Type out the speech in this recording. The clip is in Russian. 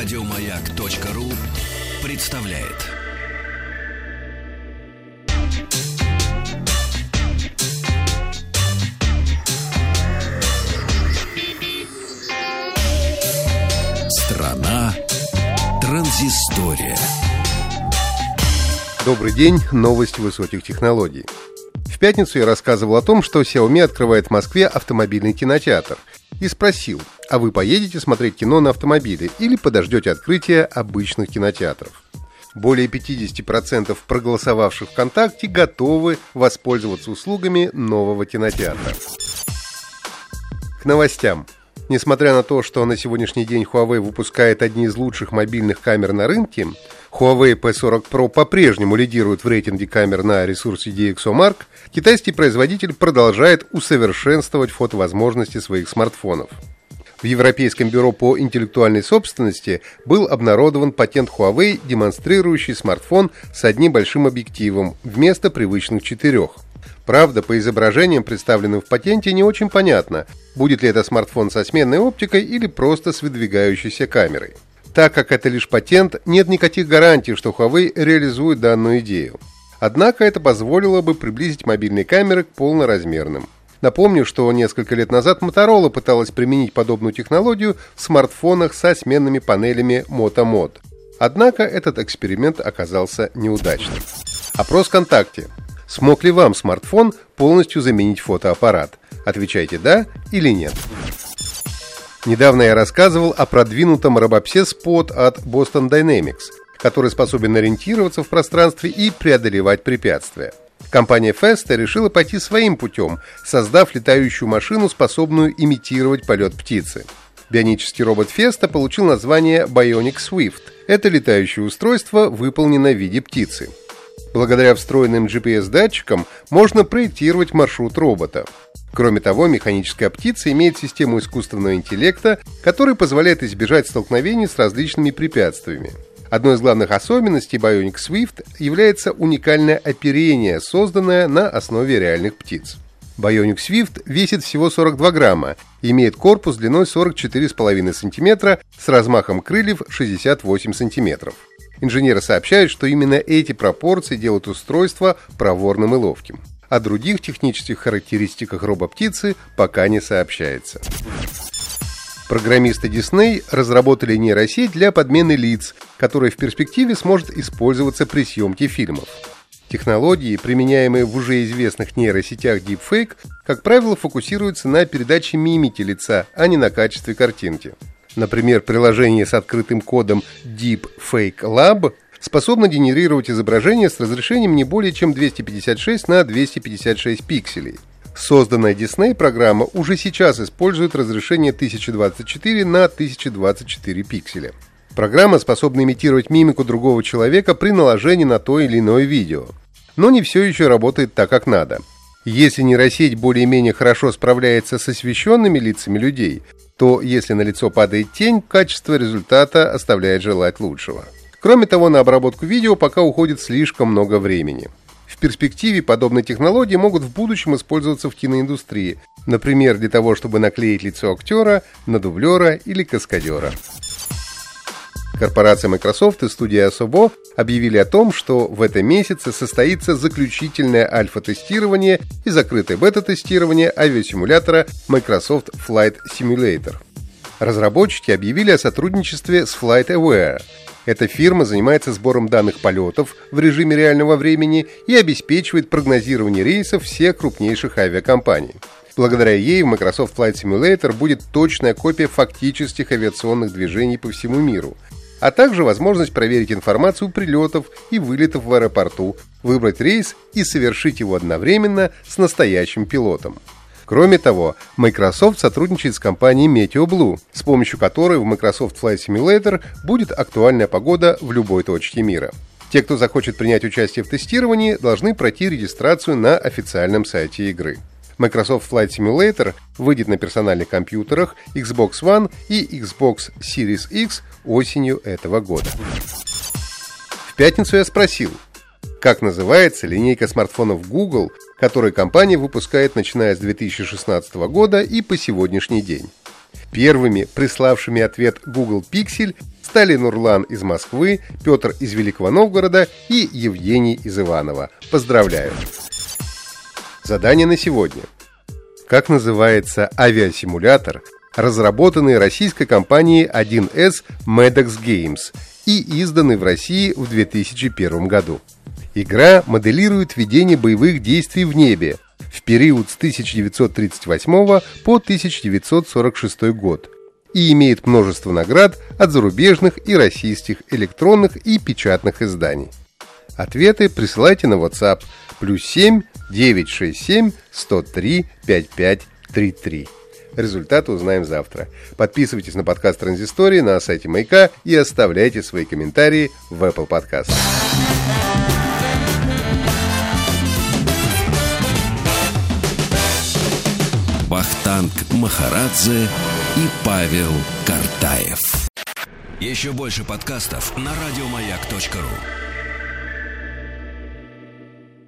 Радиомаяк.ру представляет. Страна транзистория. Добрый день, новости высоких технологий. В пятницу я рассказывал о том, что Xiaomi открывает в Москве автомобильный кинотеатр. И спросил, а вы поедете смотреть кино на автомобиле или подождете открытия обычных кинотеатров? Более 50% проголосовавших ВКонтакте готовы воспользоваться услугами нового кинотеатра. К новостям. Несмотря на то, что на сегодняшний день Huawei выпускает одни из лучших мобильных камер на рынке, Huawei P40 Pro по-прежнему лидирует в рейтинге камер на ресурсе DxOMark, китайский производитель продолжает усовершенствовать фотовозможности своих смартфонов. В Европейском бюро по интеллектуальной собственности был обнародован патент Huawei, демонстрирующий смартфон с одним большим объективом вместо привычных четырех. Правда, по изображениям, представленным в патенте, не очень понятно, будет ли это смартфон со сменной оптикой или просто с выдвигающейся камерой. Так как это лишь патент, нет никаких гарантий, что Huawei реализует данную идею. Однако это позволило бы приблизить мобильные камеры к полноразмерным. Напомню, что несколько лет назад Motorola пыталась применить подобную технологию в смартфонах со сменными панелями Moto Mod. Однако этот эксперимент оказался неудачным. Опрос ВКонтакте. Смог ли вам смартфон полностью заменить фотоаппарат? Отвечайте «да» или «нет». Недавно я рассказывал о продвинутом робопсе Spot от Boston Dynamics, который способен ориентироваться в пространстве и преодолевать препятствия. Компания Festa решила пойти своим путем, создав летающую машину, способную имитировать полет птицы. Бионический робот Festa получил название Bionic Swift. Это летающее устройство выполнено в виде птицы. Благодаря встроенным GPS-датчикам можно проектировать маршрут робота. Кроме того, механическая птица имеет систему искусственного интеллекта, который позволяет избежать столкновений с различными препятствиями. Одной из главных особенностей Bionic Swift является уникальное оперение, созданное на основе реальных птиц. Bionic Swift весит всего 42 грамма, имеет корпус длиной 44,5 см с размахом крыльев 68 см. Инженеры сообщают, что именно эти пропорции делают устройство проворным и ловким. О других технических характеристиках робоптицы пока не сообщается. Программисты Disney разработали нейросеть для подмены лиц, которая в перспективе сможет использоваться при съемке фильмов. Технологии, применяемые в уже известных нейросетях Deepfake, как правило, фокусируются на передаче мимики лица, а не на качестве картинки. Например, приложение с открытым кодом Deepfake Lab способно генерировать изображение с разрешением не более чем 256 на 256 пикселей. Созданная Disney программа уже сейчас использует разрешение 1024 на 1024 пикселя. Программа способна имитировать мимику другого человека при наложении на то или иное видео. Но не все еще работает так, как надо. Если нейросеть более-менее хорошо справляется с освещенными лицами людей, то если на лицо падает тень, качество результата оставляет желать лучшего. Кроме того, на обработку видео пока уходит слишком много времени. В перспективе подобные технологии могут в будущем использоваться в киноиндустрии, например, для того, чтобы наклеить лицо актера на дублера или каскадера. Корпорация Microsoft и студия Asobo объявили о том, что в этом месяце состоится заключительное альфа-тестирование и закрытое бета-тестирование авиасимулятора Microsoft Flight Simulator. Разработчики объявили о сотрудничестве с FlightAware. Эта фирма занимается сбором данных полетов в режиме реального времени и обеспечивает прогнозирование рейсов всех крупнейших авиакомпаний. Благодаря ей в Microsoft Flight Simulator будет точная копия фактических авиационных движений по всему миру – а также возможность проверить информацию прилетов и вылетов в аэропорту, выбрать рейс и совершить его одновременно с настоящим пилотом. Кроме того, Microsoft сотрудничает с компанией MeteoBlue, с помощью которой в Microsoft Flight Simulator будет актуальная погода в любой точке мира. Те, кто захочет принять участие в тестировании, должны пройти регистрацию на официальном сайте игры. Microsoft Flight Simulator выйдет на персональных компьютерах Xbox One и Xbox Series X осенью этого года. В пятницу я спросил, как называется линейка смартфонов Google, которую компания выпускает начиная с 2016 года и по сегодняшний день. Первыми, приславшими ответ Google Pixel, стали Нурлан из Москвы, Петр из Великого Новгорода и Евгений из Иванова. Поздравляю! Задание на сегодня. Как называется авиасимулятор, разработанный российской компанией 1С Medex Games и изданный в России в 2001 году? Игра моделирует ведение боевых действий в небе в период с 1938 по 1946 год и имеет множество наград от зарубежных и российских электронных и печатных изданий. Ответы присылайте на WhatsApp плюс 7 967 103 5533. Результаты узнаем завтра. Подписывайтесь на подкаст Транзистории на сайте Маяка и оставляйте свои комментарии в Apple Podcast. Вахтанг Махарадзе и Павел Картаев. Еще больше подкастов на радиомаяк.ру.